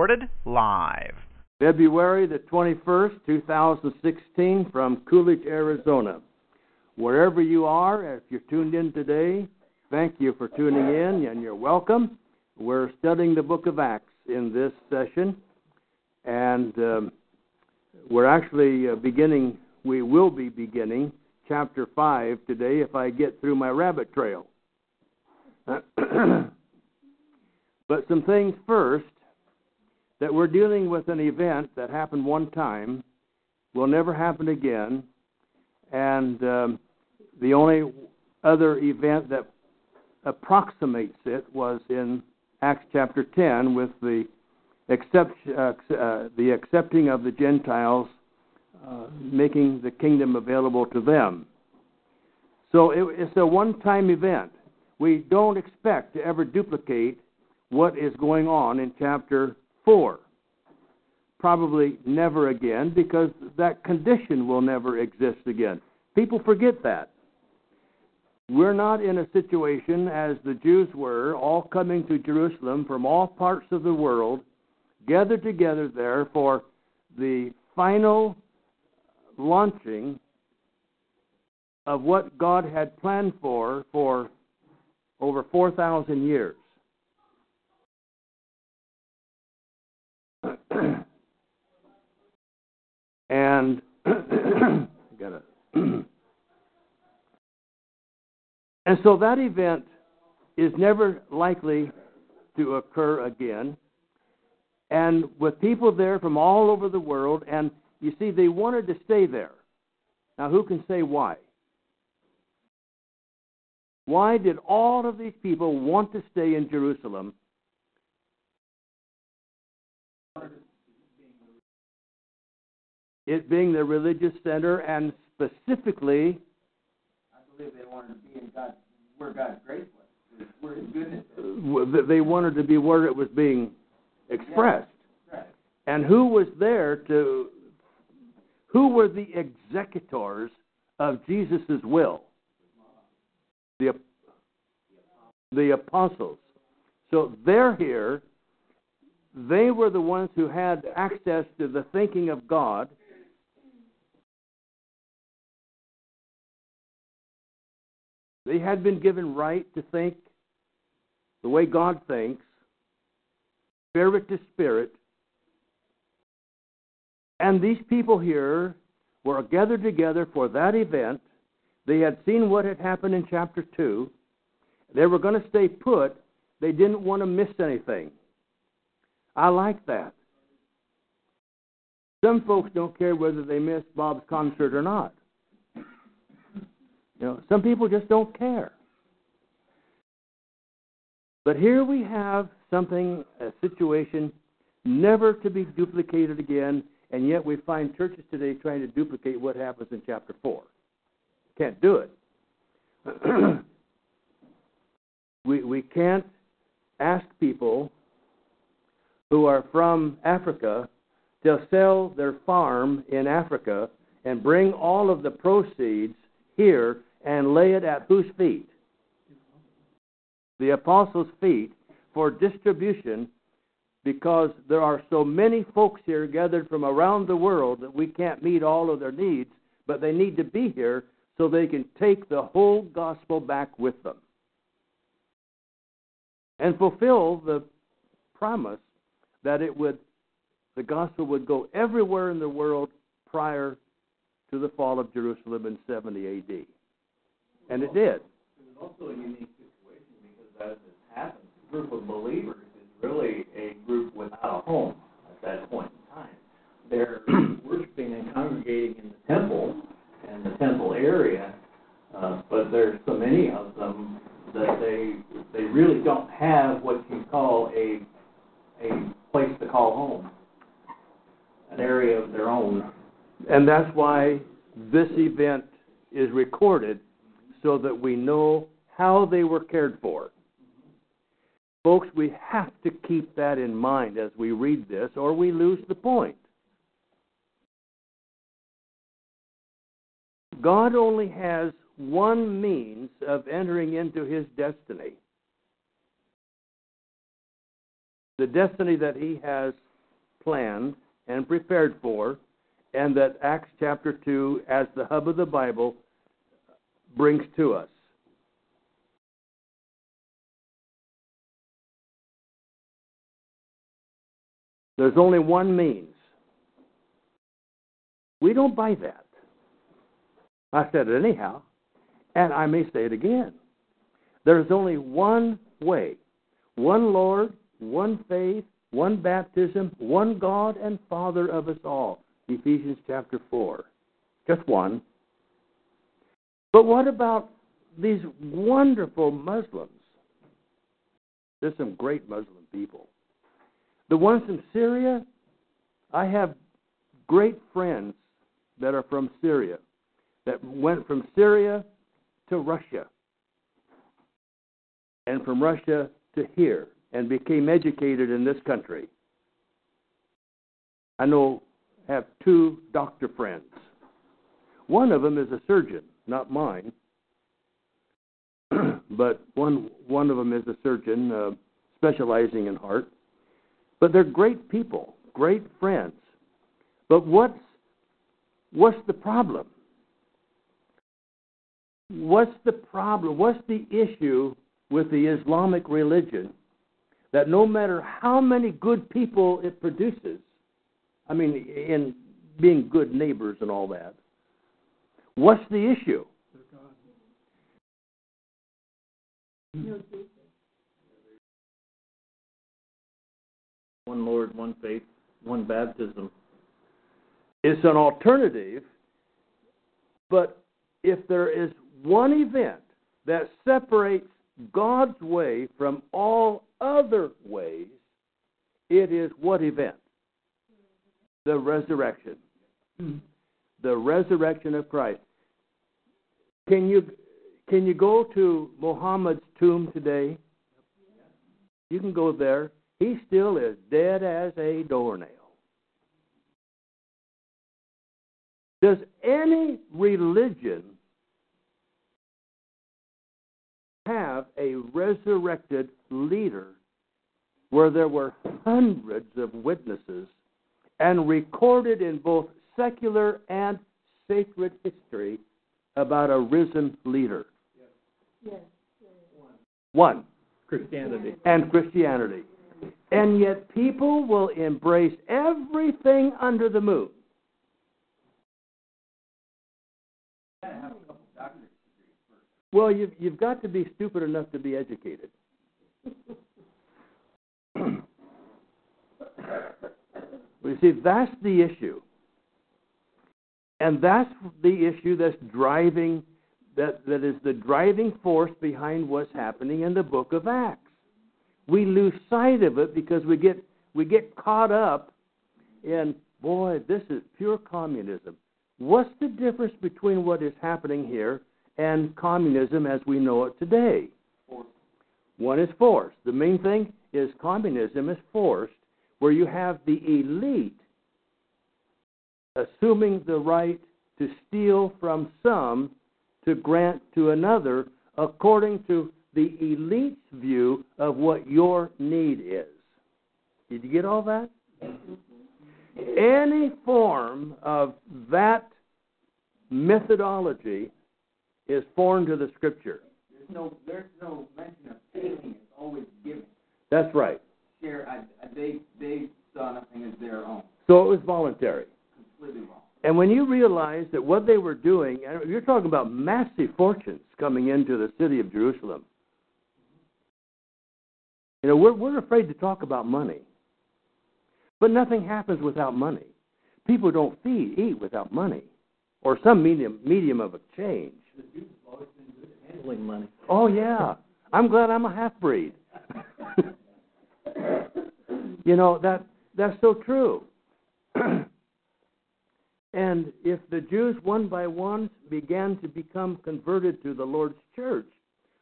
recorded live. February the 21st, 2016, from Coolidge, Arizona. Wherever you are, if you're tuned in today, thank you for tuning in and you're welcome. We're studying the book of Acts in this session, and um, we're actually uh, beginning, we will be beginning chapter 5 today if I get through my rabbit trail. but some things first that we're dealing with an event that happened one time, will never happen again, and um, the only other event that approximates it was in Acts chapter 10 with the accept, uh, uh, the accepting of the Gentiles, uh, making the kingdom available to them. So it, it's a one-time event. We don't expect to ever duplicate what is going on in chapter 4. Probably never again because that condition will never exist again. People forget that. We're not in a situation as the Jews were, all coming to Jerusalem from all parts of the world, gathered together there for the final launching of what God had planned for for over 4,000 years. And got and so that event is never likely to occur again. And with people there from all over the world, and you see, they wanted to stay there. Now, who can say why? Why did all of these people want to stay in Jerusalem? It being the religious center, and specifically, I believe they wanted to be in God, where God's grace was, where His goodness is. they wanted to be where it was being expressed. Yeah, right. And who was there to? Who were the executors of Jesus' will? The the apostles. So they're here. They were the ones who had access to the thinking of God. They had been given right to think the way God thinks, spirit to spirit. And these people here were gathered together for that event. They had seen what had happened in chapter 2. They were going to stay put. They didn't want to miss anything. I like that. Some folks don't care whether they miss Bob's concert or not. You know, some people just don't care. But here we have something, a situation never to be duplicated again, and yet we find churches today trying to duplicate what happens in chapter 4. Can't do it. we, we can't ask people who are from Africa to sell their farm in Africa and bring all of the proceeds here and lay it at whose feet? The apostles' feet for distribution because there are so many folks here gathered from around the world that we can't meet all of their needs, but they need to be here so they can take the whole gospel back with them and fulfill the promise that it would the gospel would go everywhere in the world prior to the fall of Jerusalem in 70 AD. And it did. It was also a unique situation because as this happens, a group of believers is really a group without a home at that point in time. They're worshiping and congregating in the temple and the temple area, uh, but there's so many of them that they they really don't have what you call a a place to call home, an area of their own. And that's why this event is recorded so that we know how they were cared for. Folks, we have to keep that in mind as we read this, or we lose the point. God only has one means of entering into his destiny. The destiny that he has planned and prepared for, and that Acts chapter 2, as the hub of the Bible, brings to us. There's only one means. We don't buy that. I said it anyhow, and I may say it again. There's only one way, one Lord, one faith, one baptism, one God and Father of us all. Ephesians chapter 4. Just one. But what about these wonderful Muslims? There's some great Muslim people. The ones in Syria, I have great friends that are from Syria, that went from Syria to Russia, and from Russia to here, and became educated in this country. I know, have two doctor friends. One of them is a surgeon, not mine, but one one of them is a surgeon uh, specializing in heart. But they're great people, great friends. But what's what's the problem? What's the problem? What's the issue with the Islamic religion that no matter how many good people it produces, I mean, in being good neighbors and all that, what's the issue? One Lord, one faith, one baptism. It's an alternative, but if there is one event that separates God's way from all other ways, it is what event? The resurrection. Hmm. The resurrection of Christ. Can you can you go to Muhammad's tomb today? You can go there. He still is dead as a doornail. Does any religion have a resurrected leader where there were hundreds of witnesses and recorded in both secular and sacred history about a risen leader? Yes. One. Christianity. And Christianity. And yet people will embrace everything under the moon. Well, you've, you've got to be stupid enough to be educated. you see, that's the issue. And that's the issue that's driving, that, that is the driving force behind what's happening in the book of Acts. We lose sight of it because we get, we get caught up in, boy, this is pure communism. What's the difference between what is happening here and communism as we know it today? One is forced. The main thing is communism is forced, where you have the elite assuming the right to steal from some to grant to another according to the elite's view of what your need is. Did you get all that? Any form of that methodology is foreign to the scripture. There's no, there's no mention of taking. It's always giving. That's right. Share. I, I, they, they saw nothing as their own. So it was voluntary. Completely wrong. And when you realize that what they were doing, and you're talking about massive fortunes coming into the city of Jerusalem. You know, we're, we're afraid to talk about money. But nothing happens without money. People don't feed, eat without money or some medium, medium of exchange. Handling money. Oh, yeah. I'm glad I'm a half breed. you know, that, that's so true. And if the Jews one by one began to become converted to the Lord's church,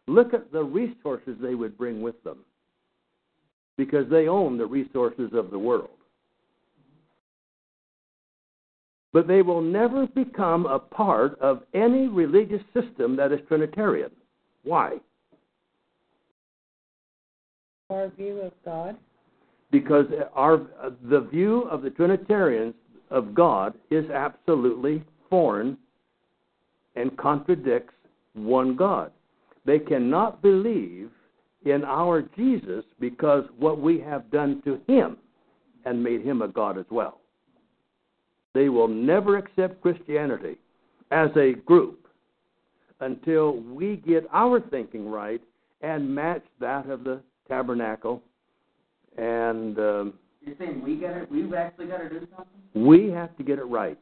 look at the resources they would bring with them. Because they own the resources of the world. But they will never become a part of any religious system that is Trinitarian. Why? Our view of God. because our the view of the Trinitarians of God is absolutely foreign and contradicts one God. They cannot believe in our Jesus because what we have done to him and made him a God as well. They will never accept Christianity as a group until we get our thinking right and match that of the tabernacle. And um, You're saying we got to, we've actually got to do something? we have to get it right.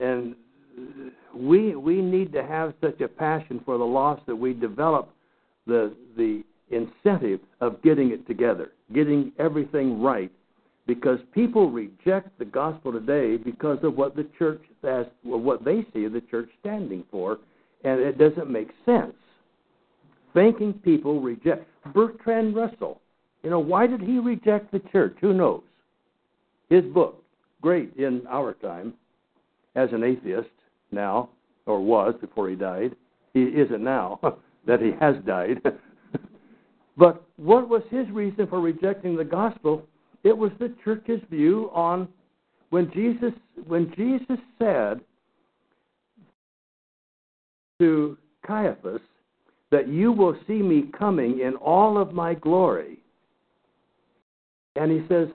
And we we need to have such a passion for the lost that we develop the the incentive of getting it together, getting everything right, because people reject the gospel today because of what the church has, or what they see the church standing for, and it doesn't make sense. Thinking people reject Bertrand Russell. You know why did he reject the church? Who knows? His book, great in our time, as an atheist now, or was before he died. He isn't now that he has died. but what was his reason for rejecting the gospel? It was the church's view on when Jesus when Jesus said to Caiaphas that you will see me coming in all of my glory. And he says,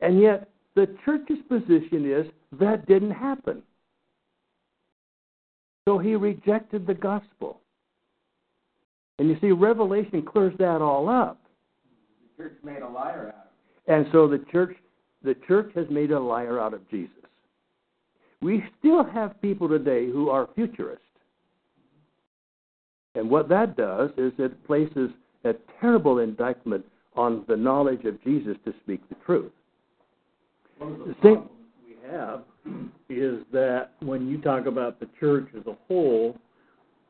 and yet the church's position is that didn't happen. So he rejected the gospel. And you see, Revelation clears that all up. The church made a liar out of And so the church the church has made a liar out of Jesus. We still have people today who are futurists. And what that does is it places a terrible indictment on the knowledge of Jesus to speak the truth. One of the problems we have is that when you talk about the church as a whole,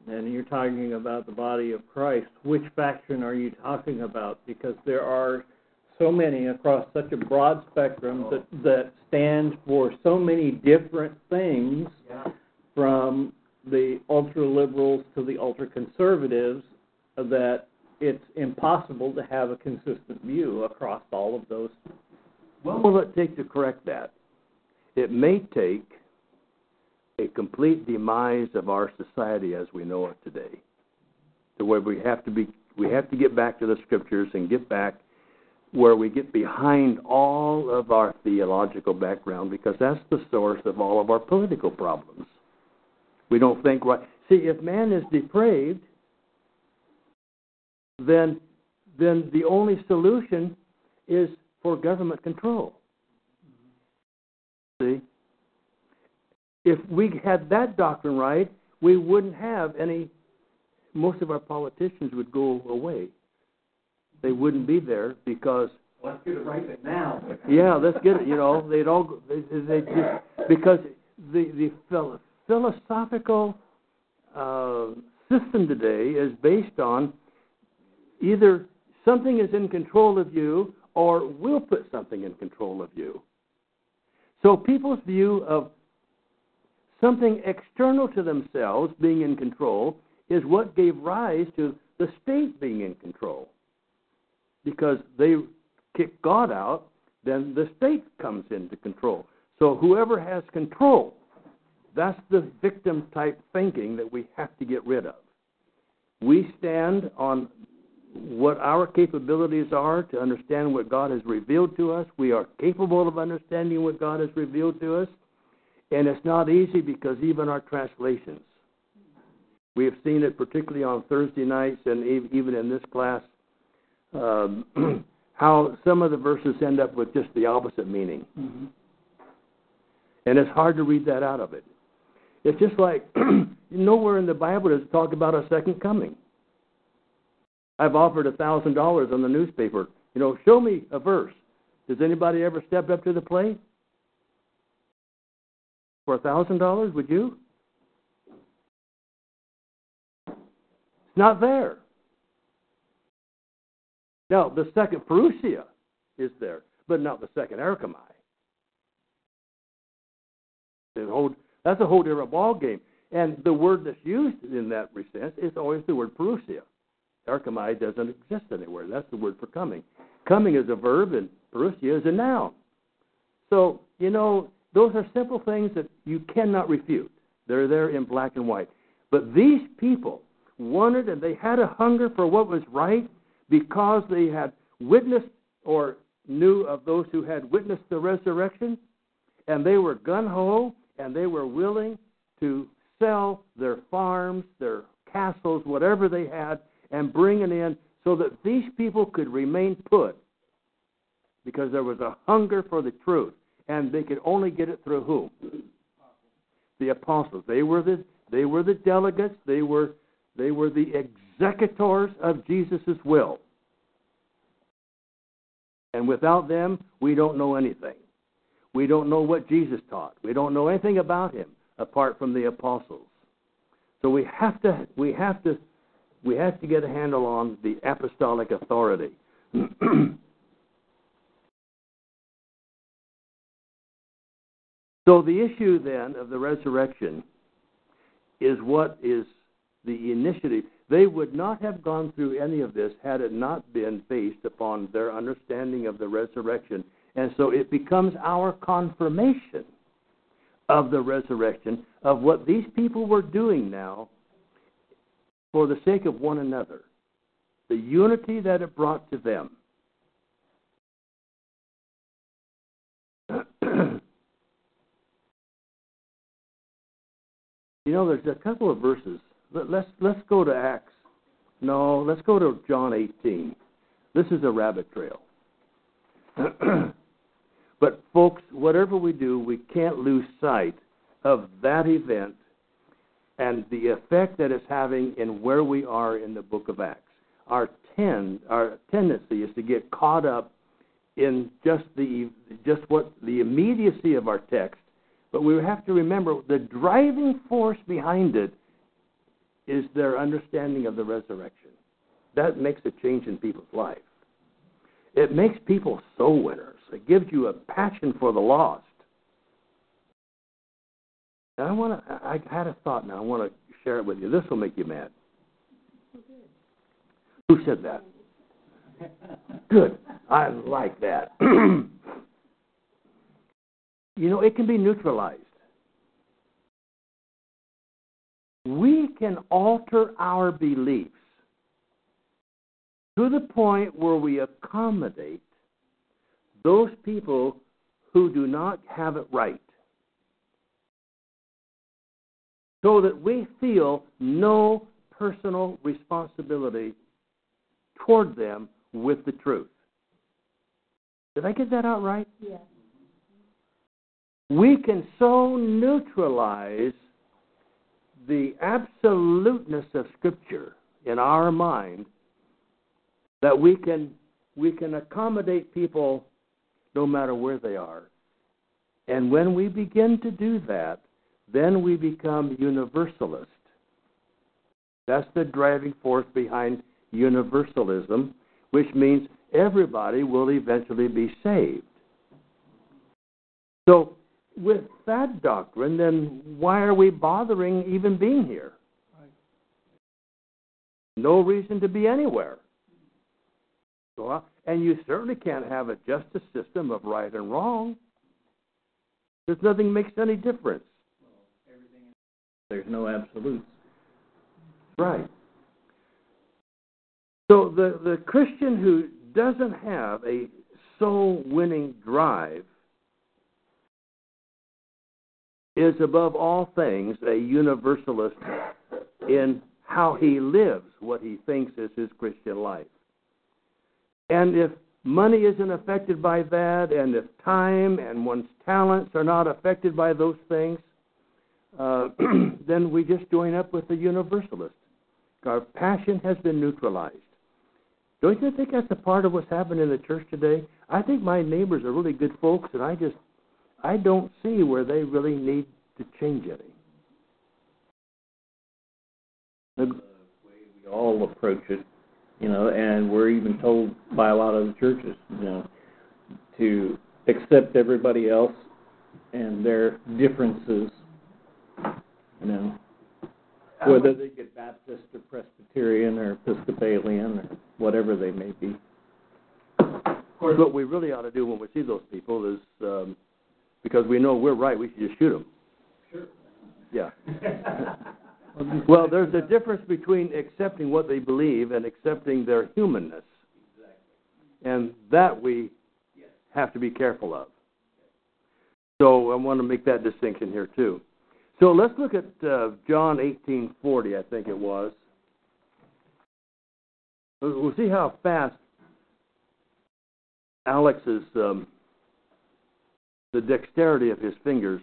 and you're talking about the body of Christ, which faction are you talking about? Because there are so many across such a broad spectrum oh. that that stand for so many different things, Yeah. from the ultra liberals to the ultra conservatives, that it's impossible to have a consistent view across all of those What will it take to correct that? It may take a complete demise of our society as we know it today. To where we have to be we have to get back to the scriptures and get back where we get behind all of our theological background because that's the source of all of our political problems. We don't think right. See, if man is depraved, then then the only solution is for government control. See? If we had that doctrine right, we wouldn't have any, most of our politicians would go away. They wouldn't be there because, Let's get it right now. yeah, let's get it, you know, they'd all, go- they, they just, because the, the philosophical uh, system today is based on either something is in control of you or we'll put something in control of you. So people's view of something external to themselves being in control is what gave rise to the state being in control. Because they kick God out, then the state comes into control. So whoever has control, that's the victim type thinking that we have to get rid of. We stand on what our capabilities are to understand what God has revealed to us. We are capable of understanding what God has revealed to us. And it's not easy because even our translations, we have seen it particularly on Thursday nights and even in this class, um, how some of the verses end up with just the opposite meaning. Mm-hmm. And it's hard to read that out of it. It's just like nowhere in the Bible does it talk about a second coming. I've offered a thousand dollars on the newspaper. You know, show me a verse. Does anybody ever step up to the plate? For a thousand dollars, would you? It's not there. Now, the second parousia is there, but not the second. Whole, that's a whole different ball game. And the word that's used in that sense is always the word parousia. Erchomai doesn't exist anywhere. That's the word for coming. Coming is a verb, and parousia is a noun. So, you know, those are simple things that you cannot refute. They're there in black and white. But these people wanted and they had a hunger for what was right because they had witnessed or knew of those who had witnessed the resurrection, and they were gun ho and they were willing to sell their farms, their castles, whatever they had, and bring it in so that these people could remain put because there was a hunger for the truth, and they could only get it through whom? The apostles. They were the they were the delegates. They were they were the executors of Jesus' will. And without them, we don't know anything. We don't know what Jesus taught. We don't know anything about him apart from the apostles. So we have to we have to we have to get a handle on the apostolic authority. so the issue then of the resurrection is what is the initiative. They would not have gone through any of this had it not been based upon their understanding of the resurrection. And so it becomes our confirmation of the resurrection of what these people were doing now for the sake of one another, the unity that it brought to them. you know, there's a couple of verses. Let, let's let's go to Acts. No, let's go to John 18. This is a rabbit trail. but folks, whatever we do, we can't lose sight of that event and the effect that it's having in where we are in the book of Acts. Our tend our tendency is to get caught up in just the just what the immediacy of our text, but we have to remember the driving force behind it is their understanding of the resurrection. That makes a change in people's life. It makes people soul winners. It gives you a passion for the lost. And I want to. I had a thought now. I want to share it with you. This will make you mad. Who said that? Good. I like that. you know, it can be neutralized. We can alter our beliefs to the point where we accommodate those people who do not have it right so that we feel no personal responsibility toward them with the truth. Did I get that out right? Yes. We can so neutralize the absoluteness of Scripture in our mind that we can we can accommodate people no matter where they are. And when we begin to do that, then we become universalist. That's the driving force behind universalism, which means everybody will eventually be saved. So, with that doctrine, then why are we bothering even being here? No reason to be anywhere. So, uh, and you certainly can't have a justice system of right and wrong. There's nothing makes any difference. There's no absolutes. Right. So the, the Christian who doesn't have a soul winning drive is above all things a universalist in how he lives what he thinks is his Christian life. And if money isn't affected by that, and if time and one's talents are not affected by those things, uh, then we just join up with the universalist. Our passion has been neutralized. Don't you think that's a part of what's happening in the church today? I think my neighbors are really good folks, and I just I don't see where they really need to change any. The way we all approach it, you know, and we're even told by a lot of the churches, you know, to accept everybody else and their differences you know. whether they get Baptist or Presbyterian or Episcopalian or whatever they may be. Of course, what we really ought to do when we see those people is, um, because we know we're right, we should just shoot them. Sure. Yeah. Well, there's a difference between accepting what they believe and accepting their humanness. Exactly. And that we have to be careful of. So I want to make that distinction here too. So let's look at uh, John 18:40, I think it was. We'll see how fast Alex's um, the dexterity of his fingers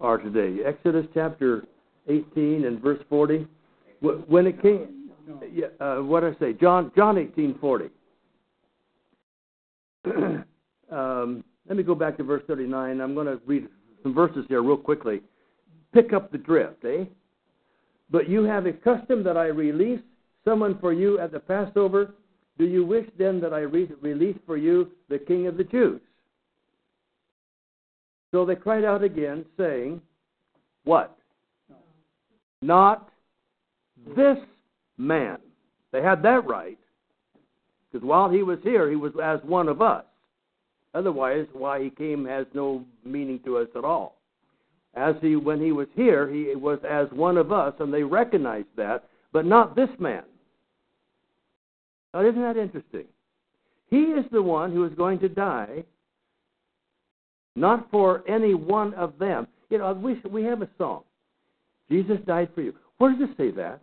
are today. Exodus chapter 18 and verse 40. When it came, uh, what did I say? John John 18:40. um, let me go back to verse 39. I'm going to read some verses here real quickly. Pick up the drift, eh? But you have a custom that I release someone for you at the Passover. Do you wish then that I re- release for you the King of the Jews? So they cried out again, saying, What? Not this man. They had that right. Because while he was here, he was as one of us. Otherwise, why he came has no meaning to us at all. As he, when he was here, he was as one of us, and they recognized that, but not this man. Now, isn't that interesting? He is the one who is going to die, not for any one of them. You know, we we have a song, Jesus died for you. Where does it say that?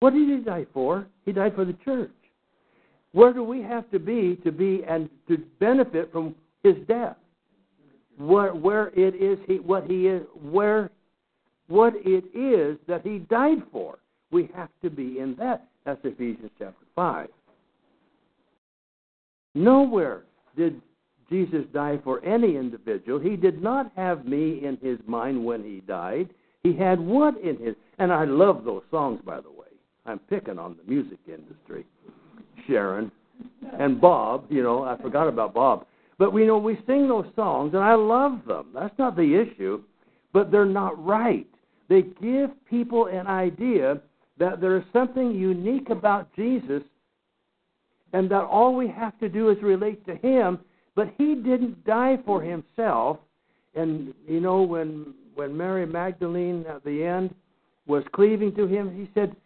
What did he die for? He died for the church. Where do we have to be to be and to benefit from his death? Where where it is he what he is where what it is that he died for. We have to be in that. That's Ephesians chapter five. Nowhere did Jesus die for any individual. He did not have me in his mind when he died. He had what in his and I love those songs by the way. I'm picking on the music industry. Sharon and Bob, you know, I forgot about Bob. But we know we sing those songs and I love them. That's not the issue, but they're not right. They give people an idea that there is something unique about Jesus and that all we have to do is relate to him, but he didn't die for himself. And you know when when Mary Magdalene at the end was cleaving to him, he said,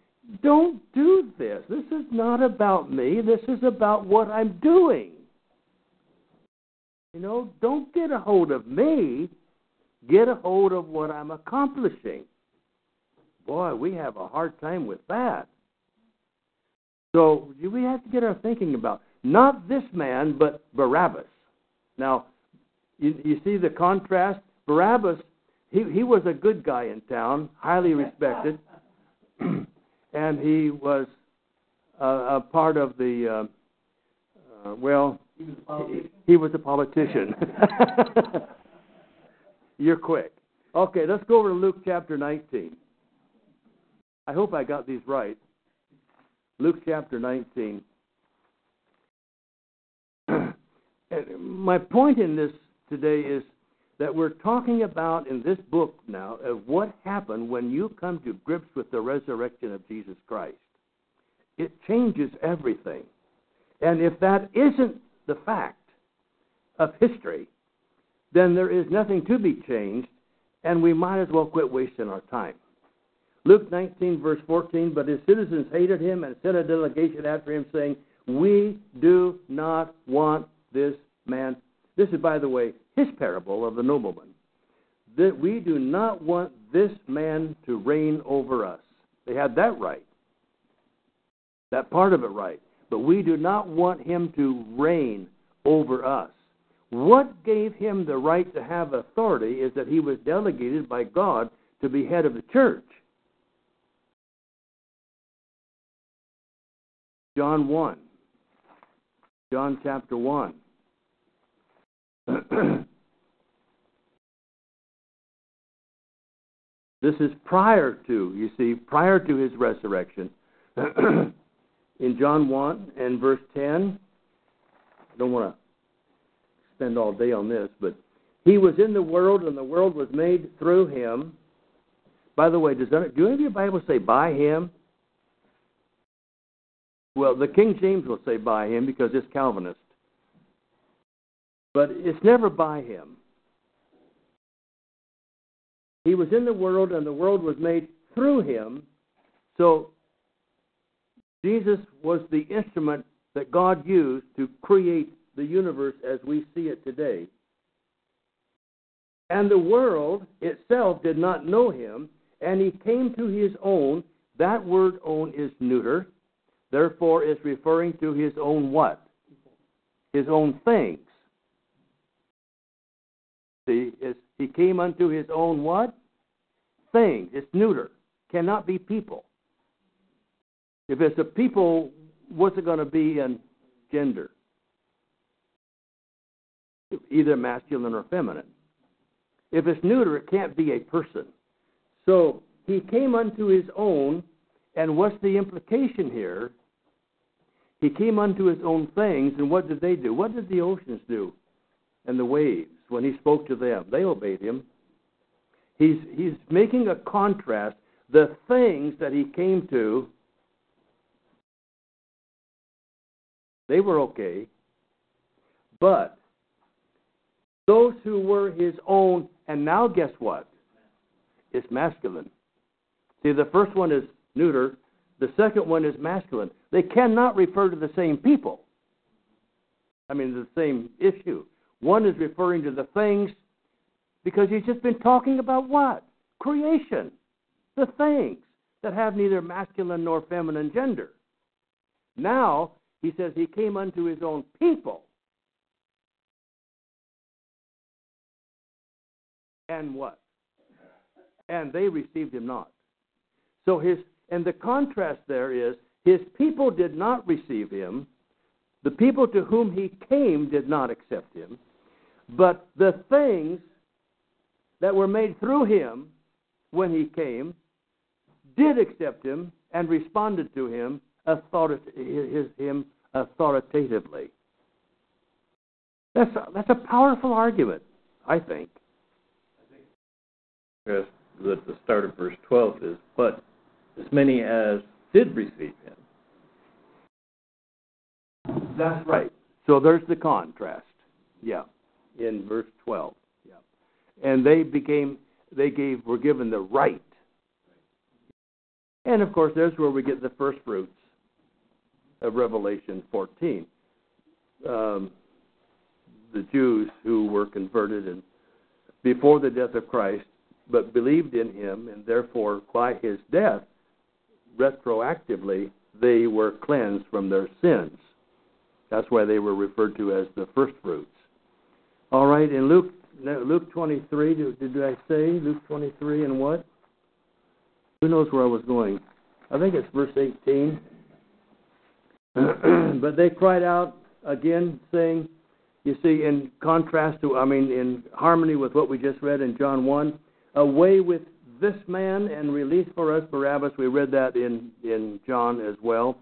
don't do this. This is not about me. This is about what I'm doing. You know, don't get a hold of me. Get a hold of what I'm accomplishing. Boy, we have a hard time with that. So we have to get our thinking about not this man, but Barabbas. Now, you, you see the contrast. Barabbas, he, he was a good guy in town, highly respected. and he was a part of the uh, uh, well He was a politician. you're quick okay let's go over to luke chapter 19 i hope i got these right luke chapter 19 and my point in this today is that we're talking about in this book now of what happened when you come to grips with the resurrection of Jesus Christ. It changes everything. And if that isn't the fact of history, then there is nothing to be changed, and we might as well quit wasting our time. Luke 19, verse 14, but his citizens hated him and sent a delegation after him, saying, We do not want this man. This is, by the way, his parable of the nobleman. That we do not want this man to reign over us. They had that right. That part of it right. But we do not want him to reign over us. What gave him the right to have authority is that he was delegated by God to be head of the church. John 1. John chapter 1. this is prior to, you see, prior to his resurrection. In John 1 and verse 10, I don't want to spend all day on this, but he was in the world, and the world was made through him, By the way, does that, do any of your Bibles say by him? Well, the King James will say by him because it's Calvinist. But it's never by him. He was in the world, and the world was made through him. So Jesus was the instrument that God used to create the universe as we see it today. And the world itself did not know him, and he came to his own. That word own is neuter, therefore is referring to his own what? His own things. See, he came unto his own what? Things. It's neuter. Cannot be people. If it's a people, what's it going to be in gender? Either masculine or feminine. If it's neuter, it can't be a person. So he came unto his own, and what's the implication here? He came unto his own things, and what did they do? What did the oceans do? And the waves, when he spoke to them, they obeyed him. He's, he's making a contrast. The things that he came to, they were okay. But those who were his own, and now guess what? It's masculine. See, the first one is neuter, the second one is masculine. They cannot refer to the same people. I mean, the same issue. One is referring to the things because he's just been talking about what? Creation. The things that have neither masculine nor feminine gender. Now, he says he came unto his own people. And what? And they received him not. So his and the contrast there is his people did not receive him. The people to whom he came did not accept him. But the things that were made through him when he came did accept him and responded to him, him authoritatively. That's a, that's a powerful argument, I think. Yes, that the start of verse 12 is, but as many as did receive him. That's right. So there's the contrast. Yeah, in verse 12. Yeah. And they became, they gave, were given the right. And of course, there's where we get the first fruits of Revelation 14. Um, the Jews who were converted and before the death of Christ, but believed in him, and therefore by his death, retroactively, they were cleansed from their sins. That's why they were referred to as the first fruits. All right, in Luke Luke 23, did, did I say Luke 23 and what? Who knows where I was going? I think it's verse 18. but they cried out again, saying, you see, in contrast to, I mean, in harmony with what we just read in John 1, away with this man and release for us Barabbas. We read that in, in John as well.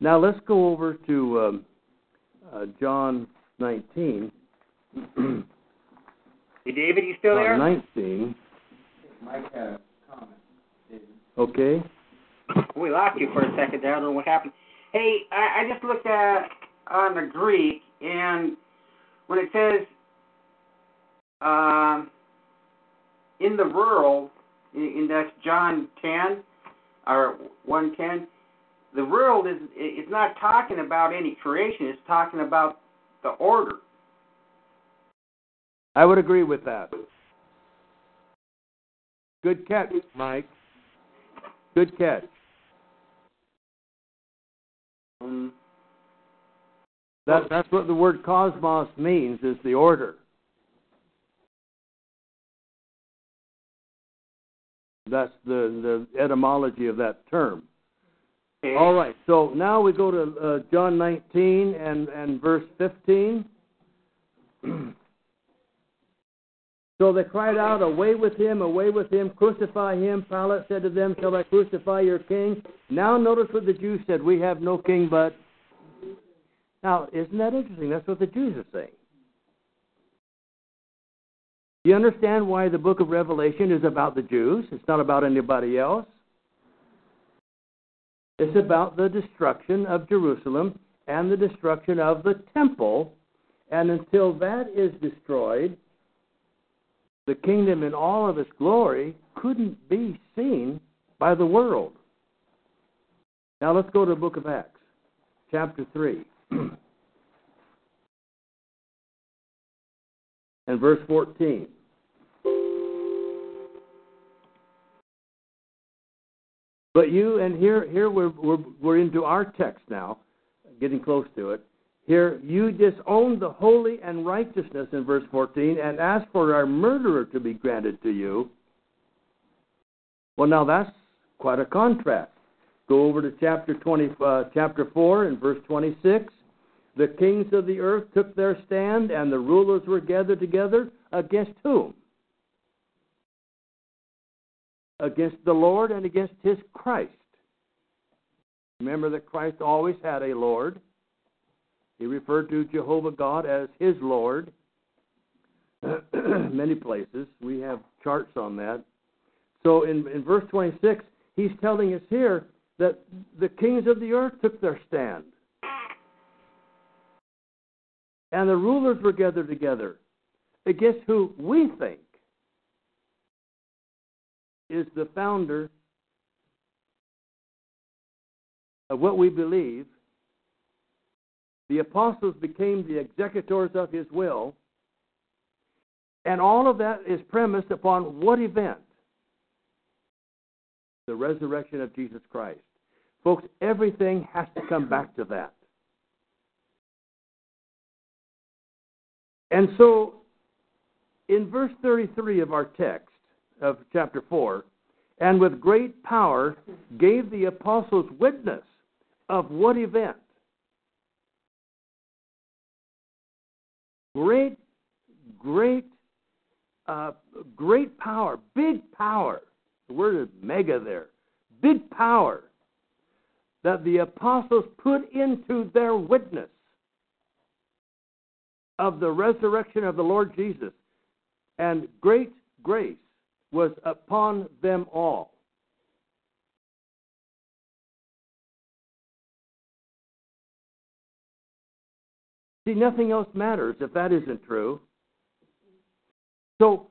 Now let's go over to um, uh, John 19. hey, David, you still there? 19. Mike had a comment, David. Okay. We lost you for a second there. I don't know what happened. Hey, I, I just looked at on the Greek, and when it says um, in the world, in, in that's John 10 or 110, the world is it's not talking about any creation. It's talking about the order. I would agree with that. Good catch, Mike. Good catch. Um, that, that's what the word cosmos means, is the order. That's the, the etymology of that term. All right, so now we go to uh, John 19 and, and verse 15. so they cried out, Away with him, away with him, crucify him. Pilate said to them, Shall I crucify your king? Now notice what the Jews said, We have no king but. Now, isn't that interesting? That's what the Jews are saying. You understand why the book of Revelation is about the Jews? It's not about anybody else. It's about the destruction of Jerusalem and the destruction of the temple. And until that is destroyed, the kingdom in all of its glory couldn't be seen by the world. Now let's go to the book of Acts, chapter 3. and verse 14. But you, and here, here we're, we're, we're into our text now, getting close to it. Here, you disown the holy and righteousness in verse 14 and ask for our murderer to be granted to you. Well, now that's quite a contrast. Go over to chapter 20, uh, chapter 4 and verse 26. The kings of the earth took their stand, and the rulers were gathered together against whom? Against the Lord and against his Christ. Remember that Christ always had a Lord. He referred to Jehovah God as his Lord. Many places. We have charts on that. So in, in verse 26, he's telling us here that the kings of the earth took their stand. And the rulers were gathered together against who we think is the founder of what we believe. The apostles became the executors of his will. And all of that is premised upon what event? The resurrection of Jesus Christ. Folks, everything has to come back to that. And so, in verse 33 of our text of chapter 4, and with great power gave the apostles witness of what event? Great, great, uh, great power, big power. The word is mega there. Big power that the apostles put into their witness of the resurrection of the Lord Jesus, and great grace was upon them all. See, nothing else matters if that isn't true. So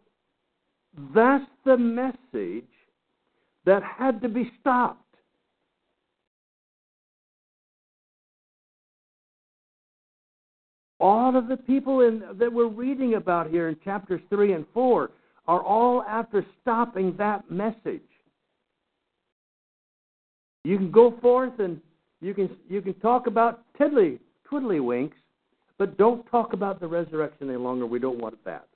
that's the message that had to be stopped. All of the people in, that we're reading about here in chapters 3 and 4 are all after stopping that message. You can go forth and you can, you can talk about tiddly, twiddlywinks, but don't talk about the resurrection any longer. We don't want that.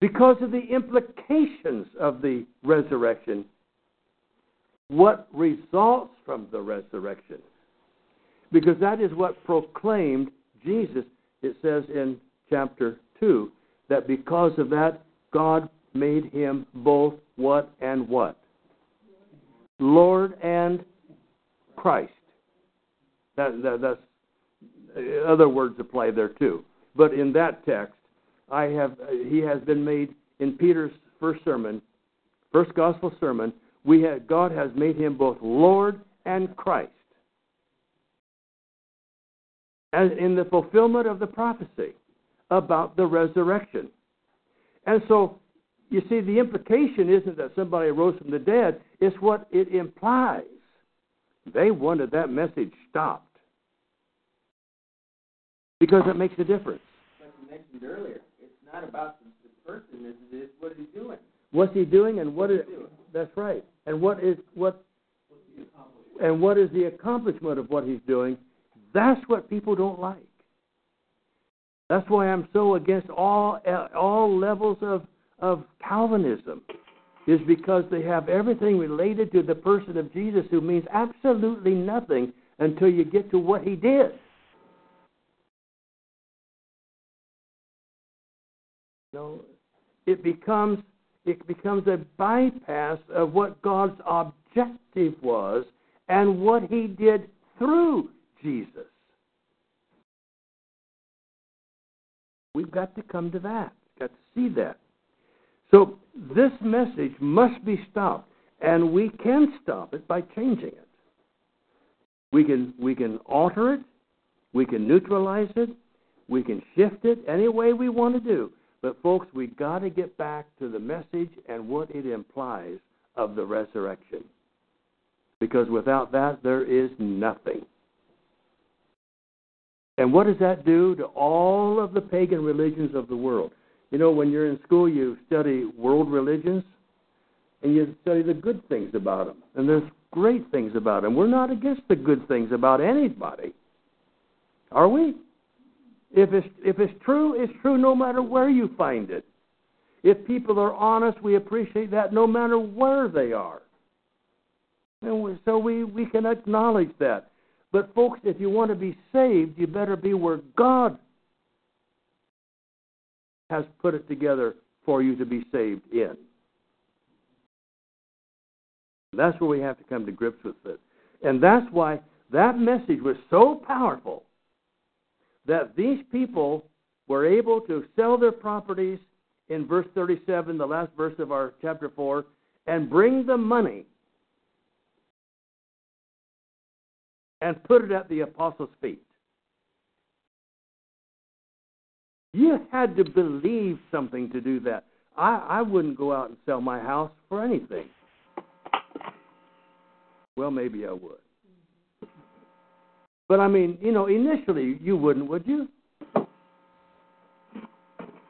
Because of the implications of the resurrection, what results from the resurrection. Because that is what proclaimed Jesus, it says in chapter 2, that because of that, God made him both what and what? Lord and Christ. That, that, that's Uh, other words apply there too. But in that text, I have uh, he has been made in Peter's first sermon, first gospel sermon. We have, God has made him both Lord and Christ as in the fulfillment of the prophecy about the resurrection. And so, you see, the implication isn't that somebody rose from the dead, it's what it implies. They wanted that message stopped because it makes a difference. Like you mentioned earlier, it's not about the, the person, it is what he's doing. What's he doing, and what is that's right, and what is what, and what is the accomplishment of what he's doing? That's what people don't like. That's why I'm so against all all levels of of Calvinism, is because they have everything related to the person of Jesus, who means absolutely nothing until you get to what he did. No, it becomes it becomes a bypass of what God's objective was and what He did through Jesus. We've got to come to that. got to see that. So this message must be stopped, and we can stop it by changing it. We can we can alter it, we can neutralize it, we can shift it any way we want to do. But folks, we got to get back to the message and what it implies of the resurrection. Because without that there is nothing. And what does that do to all of the pagan religions of the world? You know, when you're in school, you study world religions, and you study the good things about them. And there's great things about them. We're not against the good things about anybody, are we? If it's if it's true, it's true no matter where you find it. If people are honest, we appreciate that no matter where they are. And we, so we, we can acknowledge that. But, folks, if you want to be saved, you better be where God has put it together for you to be saved in. That's where we have to come to grips with it. And that's why that message was so powerful that these people were able to sell their properties in verse 37, the last verse of our chapter 4, and bring the money and put it at the apostles' feet. You had to believe something to do that. I, I wouldn't go out and sell my house for anything. Well, maybe I would. But I mean, you know, initially you wouldn't, would you?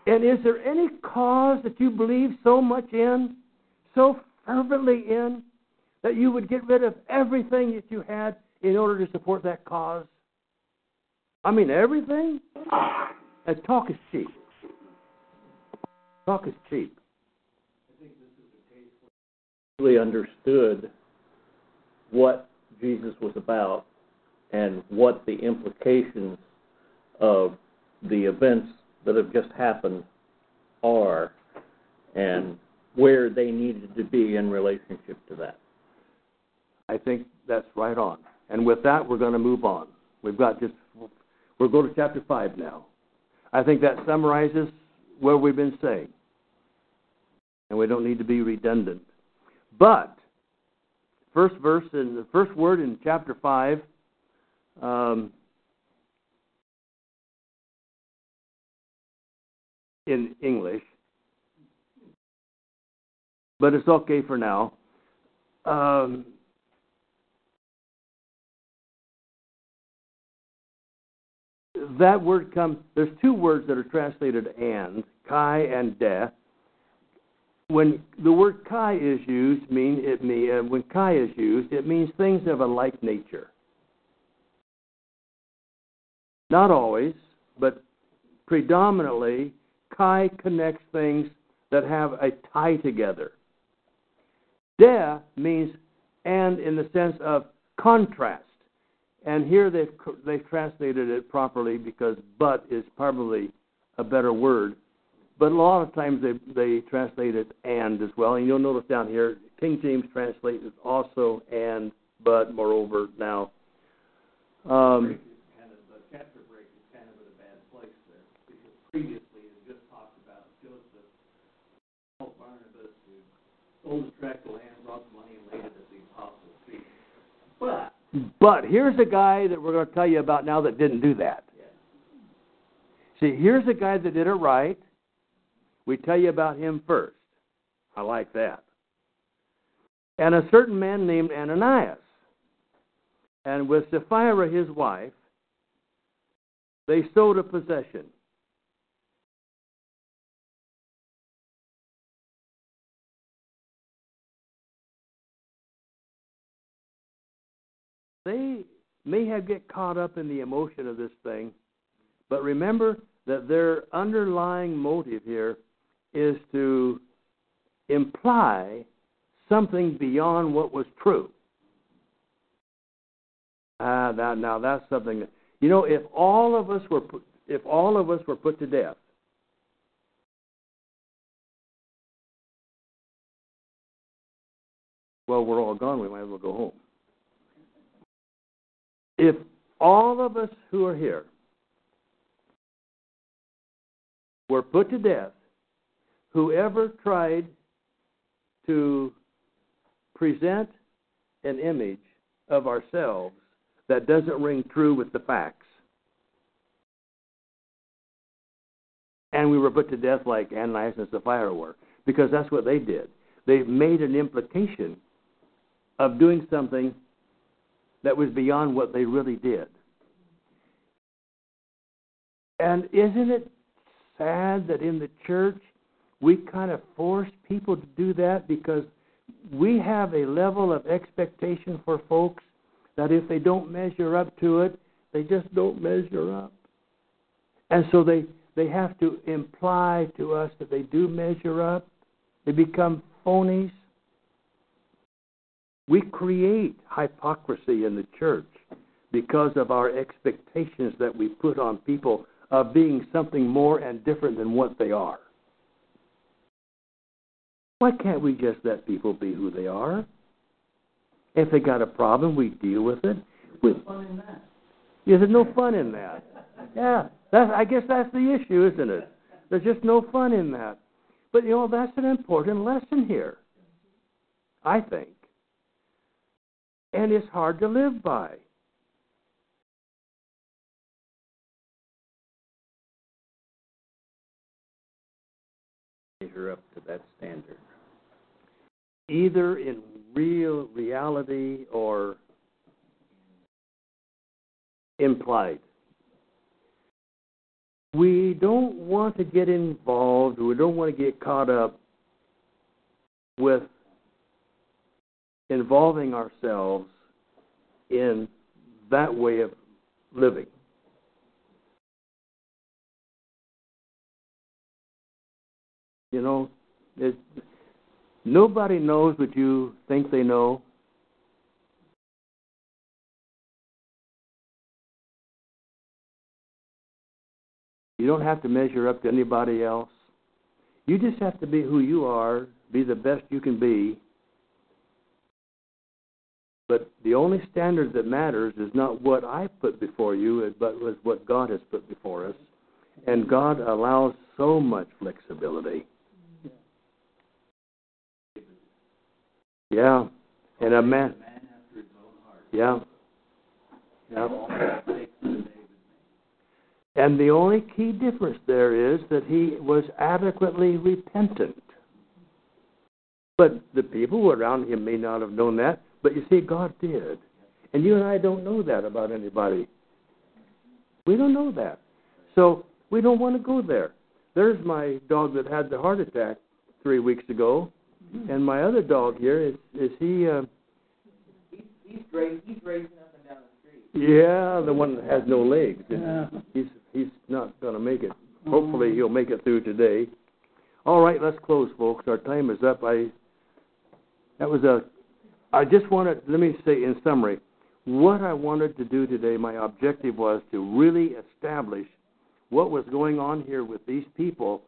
And is there any cause that you believe so much in, so fervently in, that you would get rid of everything that you had in order to support that cause? I mean, everything? And talk is cheap. Talk is cheap. I think this is a case where really understood what Jesus was about and what the implications of the events that have just happened are and where they needed to be in relationship to that. I think that's right on. And with that, we're going to move on. We've got just, we'll go to chapter 5 now. I think that summarizes what we've been saying. And we don't need to be redundant. But, first verse in the first word in chapter 5, um, in English, but it's okay for now. Um, that word comes, there's two words that are translated and, kai and de. When the word kai is used, mean it mean, uh, when kai is used, it means things of a like nature. Not always, but predominantly, Kai connects things that have a tie together. De means and in the sense of contrast. And here they've, they've translated it properly because but is probably a better word. But a lot of times they, they translate it and as well. And you'll notice down here, King James translates it also and, but, moreover, now. Um, kind of the chapter break is kind of in a bad place there because previously it just talked about Joseph, Paul Barnabas, who sold his tract of land, brought the money, and laid it at the apostles' feet. But But here's a guy that we're going to tell you about now that didn't do that. See, here's a guy that did it right. We tell you about him first. I like that. And a certain man named Ananias. And with Sapphira, his wife, they sold a possession. They may have get caught up in the emotion of this thing, but remember that their underlying motive here is to imply something beyond what was true. Ah, now, now that's something. That, you know, if all of us were put, if all of us were put to death, well, we're all gone. We might as well go home if all of us who are here were put to death whoever tried to present an image of ourselves that doesn't ring true with the facts. And we were put to death like Ananias and Sapphira were, because that's what they did. They made an implication of doing something that was beyond what they really did. And isn't it sad that in the church we kind of force people to do that because we have a level of expectation for folks that if they don't measure up to it, they just don't measure up. And so they, they have to imply to us that they do measure up. They become phonies. We create hypocrisy in the church because of our expectations that we put on people of being something more and different than what they are. Why can't we just let people be who they are? If they got a problem, we deal with it. What's fun in that? Yeah, there's no fun in that. Yeah, that's, I guess that's the issue, isn't it? There's just no fun in that. But you know, that's an important lesson here. I think. And it's hard to live by. Measure up to that standard. Either in real reality or implied. We don't want to get involved, we don't want to get caught up with involving ourselves in that way of living. You know, it, nobody knows what you think they know. You don't have to measure up to anybody else. You just have to be who you are, be the best you can be. But the only standard that matters is not what I put before you, but was what God has put before us. And God allows so much flexibility. Yeah. And a man. Yeah. Yeah. And the only key difference there is that he was adequately repentant. But the people around him may not have known that, but you see, God did. And you and I don't know that about anybody. We don't know that. So we don't want to go there. There's my dog that had the heart attack three weeks ago, and my other dog here is is he? Uh, He's, he's, ra- he's racing up and down the street. yeah, the one that has no legs. Yeah. He's he's not going to make it. Hopefully, he'll make it through today. All right, let's close, folks. Our time is up. I that was a. I just wanted. Let me say in summary, what I wanted to do today. My objective was to really establish what was going on here with these people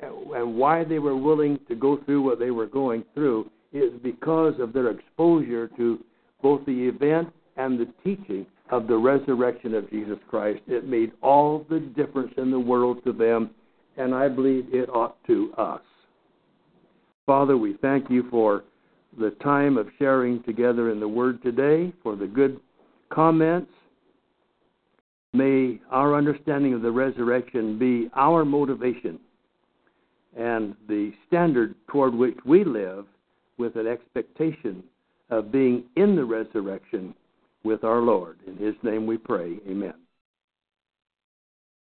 and why they were willing to go through what they were going through is because of their exposure to both the event and the teaching of the resurrection of Jesus Christ. It made all the difference in the world to them, and I believe it ought to us. Father, we thank you for the time of sharing together in the Word today, for the good comments. May our understanding of the resurrection be our motivation and the standard toward which we live with an expectation of being in the resurrection with our Lord. In His name we pray. Amen.